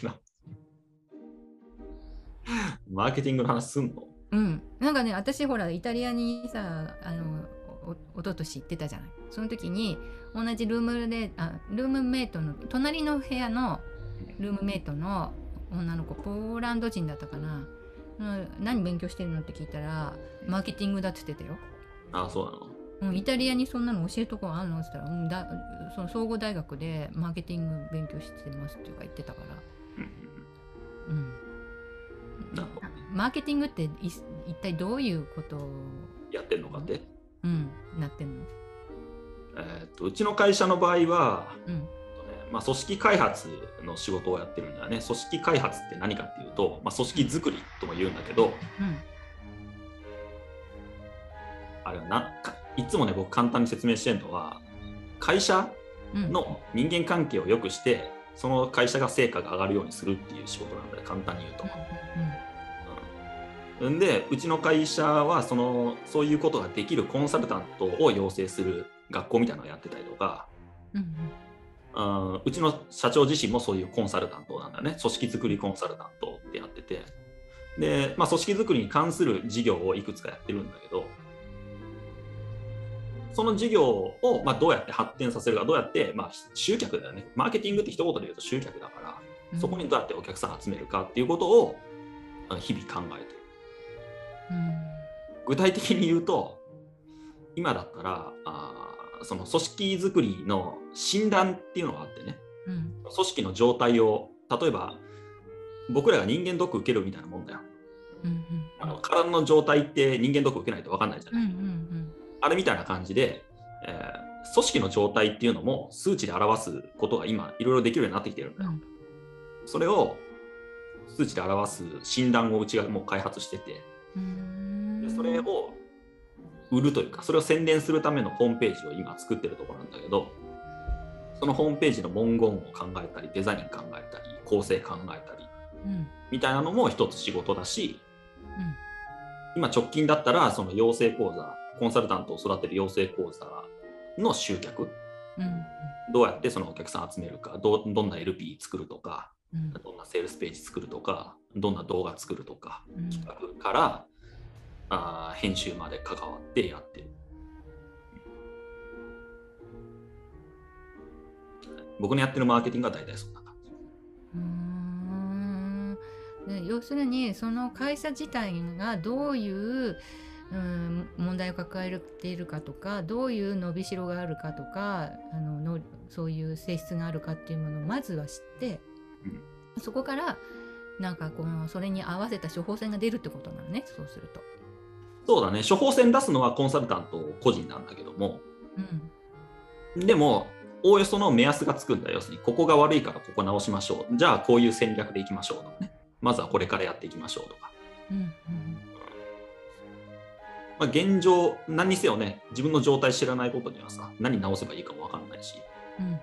グの。マーケティングの話すんの？うん、なんかね私ほらイタリアにさあのおおととし行ってたじゃない。その時に同じルームであルームメイトの隣の部屋のルームメイトの女の子ポーランド人だったかな、うん、何勉強してるのって聞いたらマーケティングだって言ってたよ、ああ、そうなの？うん、イタリアにそんなの教えるとこあるの？って言ったら、うん、だその総合大学でマーケティング勉強してますっていうか言ってたからうん。うん。マーケティングってい一体どういうこと？を、やってんのかって？うん、なってんの？えーっとうちの会社の場合は、うん。まあ、組織開発の仕事をやってるんだよね。組織開発って何かっていうと、まあ、組織作りとも言うんだけど、うん。あれはなかいつもね、僕簡単に説明してるのは、会社うん。の人間関係を良くして、その会社が成果が上がるようにするっていう仕事なんだよ、簡単に言うと。うん、で、うちの会社はその、そういうことができるコンサルタントを養成する学校みたいなのをやってたりとか、うんうんうちの社長自身もそういうコンサルタントなんだね。組織づくりコンサルタントってやってて。で、まあ、組織づくりに関する事業をいくつかやってるんだけど、その事業をまあどうやって発展させるか、どうやって、まあ、集客だよね。マーケティングって一言で言うと集客だから、うんそこにどうやってお客さん集めるかっていうことをあ日々考えてる。うん具体的に言うと、今だったら、あーその組織づくりの診断っていうのがあってね、うん組織の状態を例えば僕らが人間ドック受けるみたいなもんだよ。うんあの体の状態って人間ドック受けないと分かんないじゃうんうない。んあれみたいな感じで、えー組織の状態っていうのも数値で表すことが今いろいろできるようになってきてるんだよ。うん。それを数値で表す診断をうちがもう開発してて、うん。でそれを売るというか、それを宣伝するためのホームページを今作ってるところなんだけど、そのホームページの文言を考えたり、デザイン考えたり、構成考えたり、うん。みたいなのも一つ仕事だし、うん。今直近だったら、その養成講座、コンサルタントを育てる養成講座の集客、うん。どうやってそのお客さん集めるか、どどんな LP 作るとか、うん。どんなセールスページ作るとか、どんな動画作るとか、うん。企画からあー編集まで関わってやってる。僕のやってるマーケティングは大体そんな感じ。うーん。で要するにその会社自体がどういう、うん、問題を抱えているかとかどういう伸びしろがあるかとかあののそういう性質があるかっていうものをまずは知って、そこからなんかこのそれに合わせた処方箋が出るってことなのねそうすると。そうだね、処方箋出すのはコンサルタント個人なんだけども、うんでも、おおよその目安がつくんだよ。要するに、ここが悪いからここ直しましょう。じゃあ、こういう戦略でいきましょうとかね。まずはこれからやっていきましょうとか。うんまあ、現状、何にせよね、自分の状態知らないことにはさ、何直せばいいかもわかんないし、うんうん。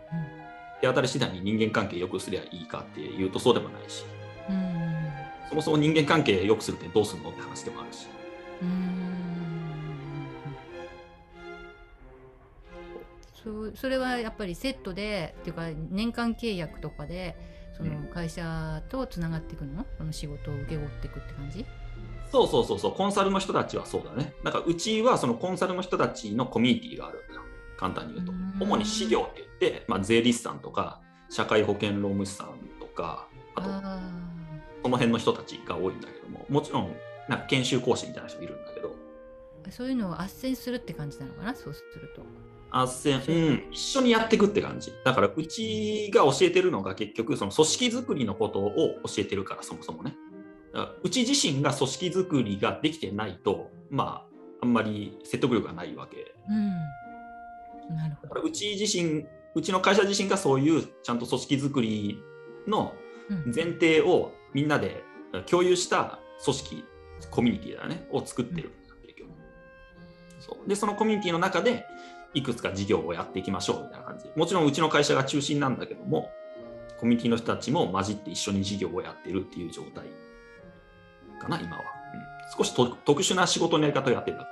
手当たり次第に人間関係良くすりゃいいかっていうとそうでもないし、うん。うんそもそも人間関係良くするってどうするのって話でもあるし。うん。そうそれはやっぱりセットでっていうか年間契約とかでその会社とつながっていくの？その仕事を請け負っていくって感じ？そうそうそうそう、コンサルの人たちはそうだね。なんかうちはそのコンサルの人たちのコミュニティがあるんだよ。簡単に言うとうん。主に事業って言って、まあ、税理士さんとか、社会保険労務士さんとか、あと、あその辺の人たちが多いんだけども、もちろん、なんか研修講師みたいな人もいるんだけど、ーそういうのを斡旋するって感じなのかな？そうすると。あっせん、うん、一緒にやっていくって感じ。だから、うちが教えてるのが結局、その組織づくりのことを教えてるから、そもそもね。うち自身が組織づくりができてないと、まあ、あんまり説得力がないわけうん、なるほど。うち自身、うちの会社自身がそういうちゃんと組織づくりのうん前提をみんなで共有した組織、コミュニティだよね、を作ってるんだ、結局。そうで、そのコミュニティの中で、いくつか事業をやっていきましょうみたいな感じ。もちろんうちの会社が中心なんだけども、コミュニティの人たちも混じって一緒に事業をやってるっていう状態かな、今は。うん、少しと特殊な仕事のやり方をやってた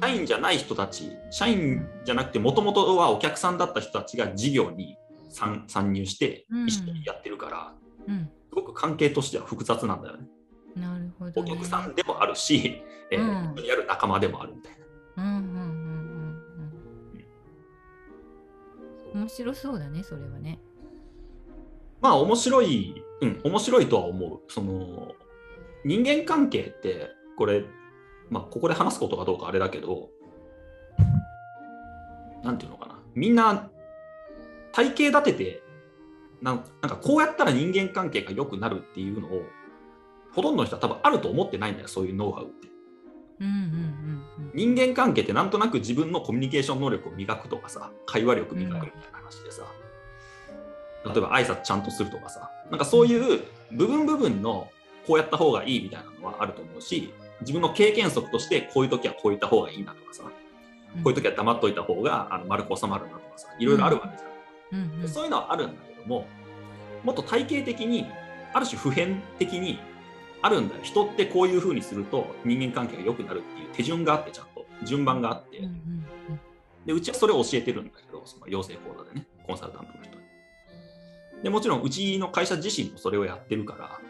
社員じゃない人たち、社員じゃなくて、もともとはお客さんだった人たちが事業に参参入してうん一緒にやってるから、うんすごく関係としては複雑なんだよね。なるほど、おね。客さんでもあるし、えーうん一緒にやる仲間でもあるみたいな。うんうんうんうんうん。面白そうだね、それはね。まあ面白い、うん、面白いとは思う。その人間関係って、これ、まあ、ここで話すことかどうかあれだけど、なんていうのかな、みんな体系立ててなん、なんかこうやったら人間関係が良くなるっていうのを、ほとんどの人は多分あると思ってないんだよ、そういうノウハウって。うんうんうん人間関係ってなんとなく自分のコミュニケーション能力を磨くとかさ会話力磨くみたいな話でさ、例えば挨拶ちゃんとするとかさなんかそういう部分部分のこうやった方がいいみたいなのはあると思うし自分の経験則としてこういう時はこういった方がいいなとかさこうん。ういう時は黙っといた方があの丸く収まるなとかさいろいろあるわけじゃん、うんうんそういうのはあるんだけどももっと体系的にある種普遍的にあるんだよ。人ってこういうふうにすると人間関係が良くなるっていう手順があってちゃんと。順番があって、うんうん。でうちはそれを教えてるんだけどその養成講座でねコンサルタントの人に。でもちろんうちの会社自身もそれをやってるから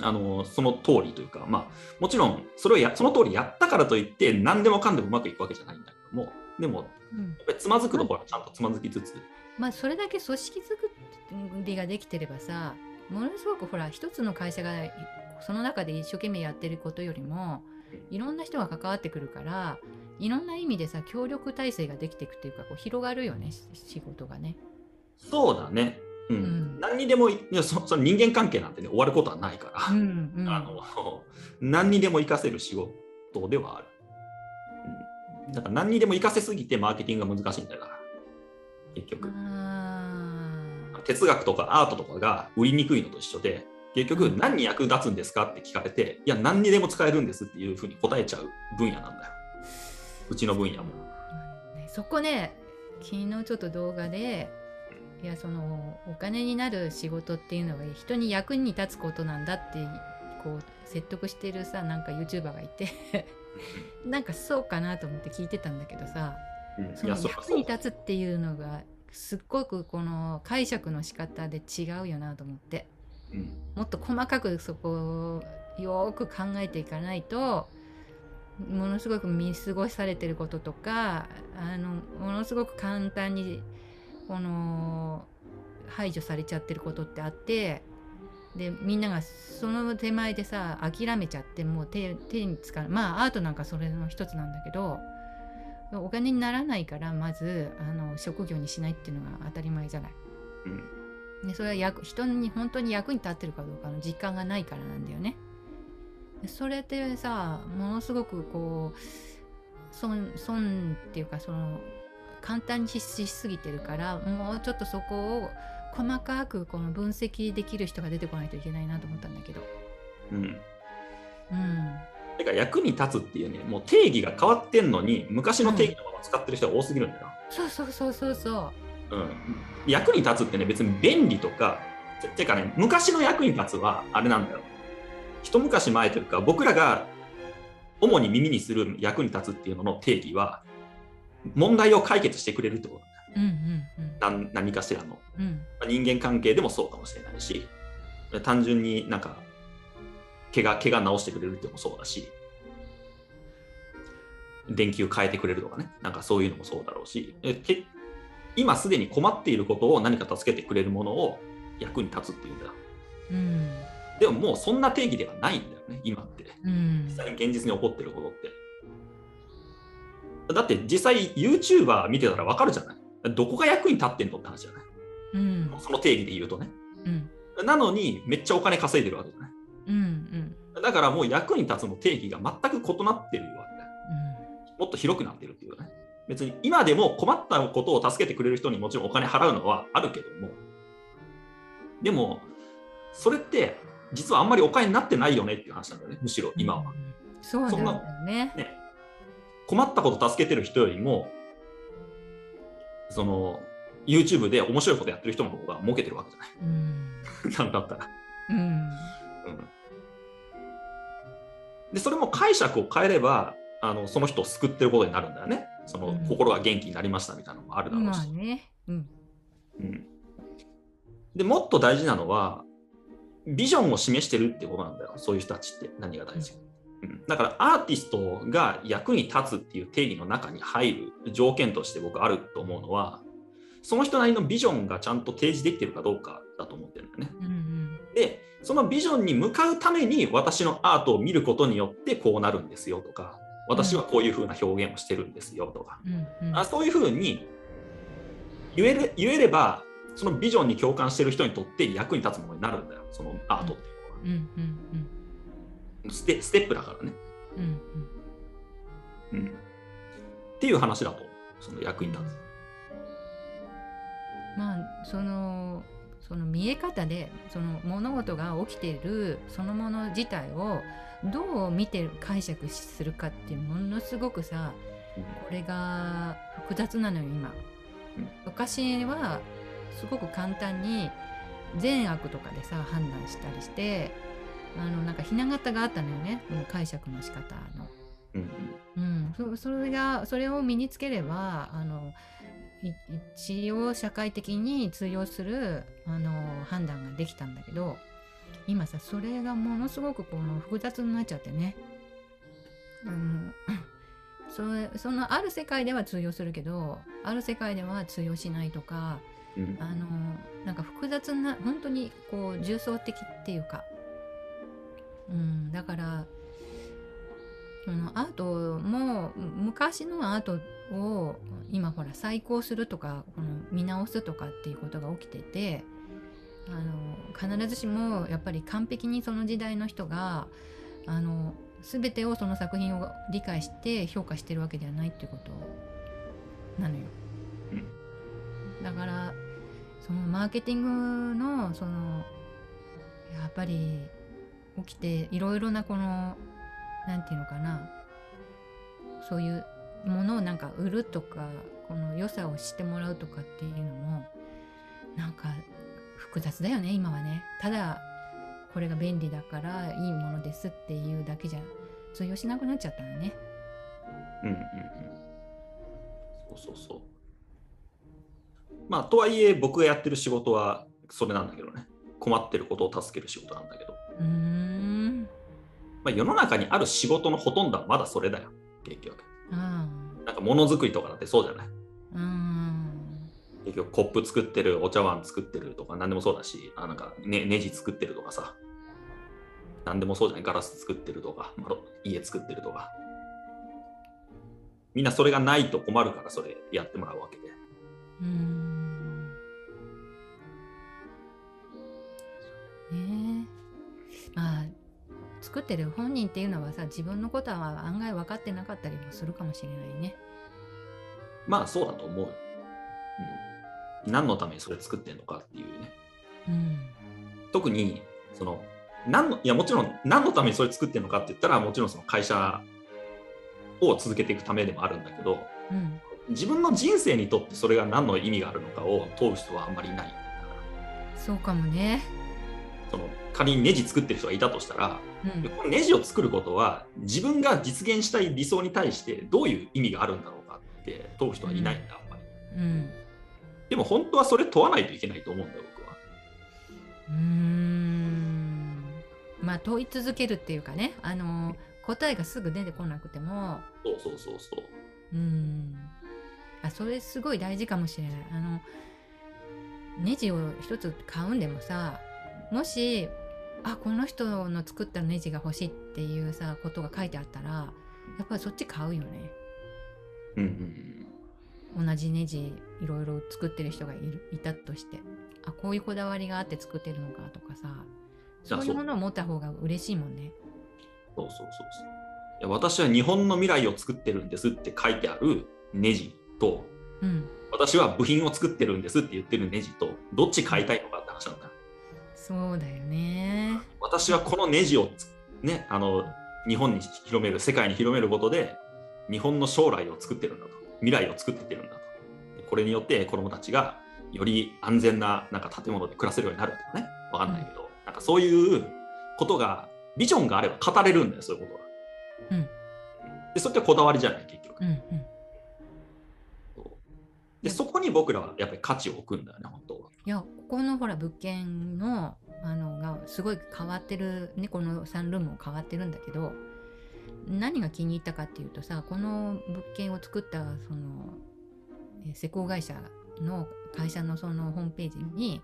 あのその通りというかまあもちろんそれをやその通りやったからといって何でもかんでもうまくいくわけじゃないんだけどもでもうん。つまずくところはちゃんとつまずきつつ、まあそれだけ組織作りができてればさものすごくほら一つの会社がその中で一生懸命やってることよりもいろんな人が関わってくるからいろんな意味でさ協力体制ができていくっていうかこう広がるよねし仕事がね。そうだねうん、うん。何にでもいいやそその人間関係なんてね終わることはないから、うんうん。あの何にでも活かせる仕事ではある。うん、だから何にでも活かせすぎてマーケティングが難しいんだから結局。あ哲学とかアートとかが売りにくいのと一緒で結局何に役立つんですかって聞かれていや何にでも使えるんですっていうふうに答えちゃう分野なんだよ。うちの分野も。そこね昨日ちょっと動画でいやそのお金になる仕事っていうのは人に役に立つことなんだってこう説得してるさなんか YouTuber がいて。なんかそうかなと思って聞いてたんだけどさうん。その役に立つっていうのがすっごくこの解釈の仕方で違うよなと思って。うん。もっと細かくそこをよーく考えていかないとものすごく見過ごされてることとかあのものすごく簡単にこの排除されちゃってることってあってでみんながその手前でさ諦めちゃってもう手手につかまあアートなんかそれの一つなんだけどお金にならないからまずあの職業にしないっていうのが当たり前じゃない。うんでそれは役人に本当に役に立ってるかどうかの実感がないからなんだよね。でそれってさものすごくこう損損っていうかその簡単にししすぎてるからもうちょっとそこを細かくこの分析できる人が出てこないといけないなと思ったんだけど。うんうん。てか役に立つっていうねもう定義が変わってんのに昔の定義のまま使ってる人が多すぎるんだよ。そうそうそうそうそう。うん、役に立つってね別に便利とかててかね昔の役に立つはあれなんだよ一昔前というか僕らが主に耳にする役に立つっていうのの定義は問題を解決してくれるってこと。なんだようん。うん何何かしらの。うん。人間関係でもそうかもしれないし単純になんか怪我怪我治してくれるってのもそうだし電球変えてくれるとかね。なんかそういうのもそうだろうし。今すでに困っていることを何か助けてくれるものを役に立つっていうんだよ。うん。でももうそんな定義ではないんだよね今って。うん。実。際に現実に起こってることってだって実際 YouTuber 見てたら分かるじゃない？どこが役に立ってんのって話じゃない？うん。その定義で言うとねうん。なのにめっちゃお金稼いでるわけじゃない？うん。うん。だからもう役に立つの定義が全く異なってるわけだよ。うん。もっと広くなってるっていうね。別に今でも困ったことを助けてくれる人にもちろんお金払うのはあるけども、でも、それって実はあんまりお金になってないよねっていう話なんだよね、むしろ今は。うん。そうなんだよね。ね、困ったこと助けてる人よりも、その、YouTube で面白いことやってる人の方が儲けてるわけじゃない。うん。なんだったら。うん。うんでそれも解釈を変えればあのその人を救ってることになるんだよね。その、うん心が元気になりましたみたいなのもあるだろうし。まあね。うん。うん、でもっと大事なのはビジョンを示してるってことなんだよそういう人たちって何が大事か、うん、だからアーティストが役に立つっていう定義の中に入る条件として僕あると思うのはその人なりのビジョンがちゃんと提示できてるかどうかだと思ってるんだよね。うんうん。でそのビジョンに向かうために私のアートを見ることによってこうなるんですよとか私はこういうふうな表現をしてるんですよとか、うんうん。あそういうふうに言えれ言えればそのビジョンに共感してる人にとって役に立つものになるんだよそのアートっていうのは、うんうんうんステステップだからね、うんうん、っていう話だとその役に立つ、まあそのその見え方でその物事が起きているそのもの自体をどう見てる解釈するかっていうものすごくさこれが複雑なのよ今。うん。昔はすごく簡単に善悪とかでさ判断したりしてあのなんかひな形があったのよねこの解釈の仕方の。うんうん、そそれがそれを身につければあのい一応社会的に通用するあの判断ができたんだけど今さそれがものすごくこの複雑になっちゃってね。あの それそのある世界では通用するけどある世界では通用しないとかうんあのなんか複雑な本当にこう重層的っていうか、うん、だからそのアートも昔のアートを今ほら再考するとかこの見直すとかっていうことが起きててあの必ずしもやっぱり完璧にその時代の人があの全てをその作品を理解して評価してるわけではないっていうことなのよ。だからそのマーケティングのそのやっぱり起きていろいろなこのなんていうのかな。そういうものをなんか売るとかこの良さを知ってもらうとかっていうのもなんか複雑だよね今はね。ただこれが便利だからいいものですっていうだけじゃ通用しなくなっちゃったのね。うんうんうん。そうそうそう。まあとはいえ僕がやってる仕事はそれなんだけどね。困ってることを助ける仕事なんだけど、まあ、世の中にある仕事のほとんどはまだそれだよ。結局。あなんかものづくりとかだってそうじゃない？あうん。結局コップ作ってるお茶碗作ってるとか何でもそうだしあなんか、ね、ネジ作ってるとかさ。何でもそうじゃない？ガラス作ってるとか窓家作ってるとか。みんなそれがないと困るからそれやってもらうわけで。うーん。ねえ。まあ作ってる本人っていうのはさ自分のことは案外分かってなかったりもするかもしれないね。まあそうだと思う。よ、うん、何のためにそれ作ってんのかっていうね。うん。特にその何のいやもちろん何のためにそれ作ってんのかって言ったらもちろんその会社を続けていくためでもあるんだけどうん。自分の人生にとってそれが何の意味があるのかを問う人はあんまりいないそうかもね。その仮にネジ作ってる人がいたとしたらうん。このネジを作ることは自分が実現したい理想に対してどういう意味があるんだろうかって問う人はいないんだ、あんまり。うん。でも本当はそれ問わないといけないと思うんだよ僕は。うーん。まあ問い続けるっていうかね。あの答えがすぐ出てこなくても。そうそうそうそう。うん。あそれすごい大事かもしれない。あのネジを一つ買うんでもさもしあこの人の作ったネジが欲しいっていうさことが書いてあったらやっぱりそっち買うよね。うんうんうん。同じネジいろいろ作ってる人がいるいたとして。あこういうこだわりがあって作ってるのかとかさ。そういうものを持った方が嬉しいもんね。そうそうそうそう。いや私は日本の未来を作ってるんですって書いてあるネジとうん。私は部品を作ってるんですって言ってるネジとどっち買いたいのかそうだよね。私はこのネジをつねあの日本に広める世界に広めることで日本の将来を作ってるんだと。未来を作ってってるんだと。でこれによって子どもたちがより安全ななんか建物で暮らせるようになるとかね。わかんないけど、なんかそういうことがビジョンがあれば語れるんだよそういうことが。うん。でそれってこだわりじゃない結局。うんうん。でそこに僕らはやっぱり価値を置くんだよね本当。は。いやここのほら物件のあのがすごい変わってるねこのサンルームも変わってるんだけど何が気に入ったかっていうとさこの物件を作ったその施工会社の会社のそのホームページに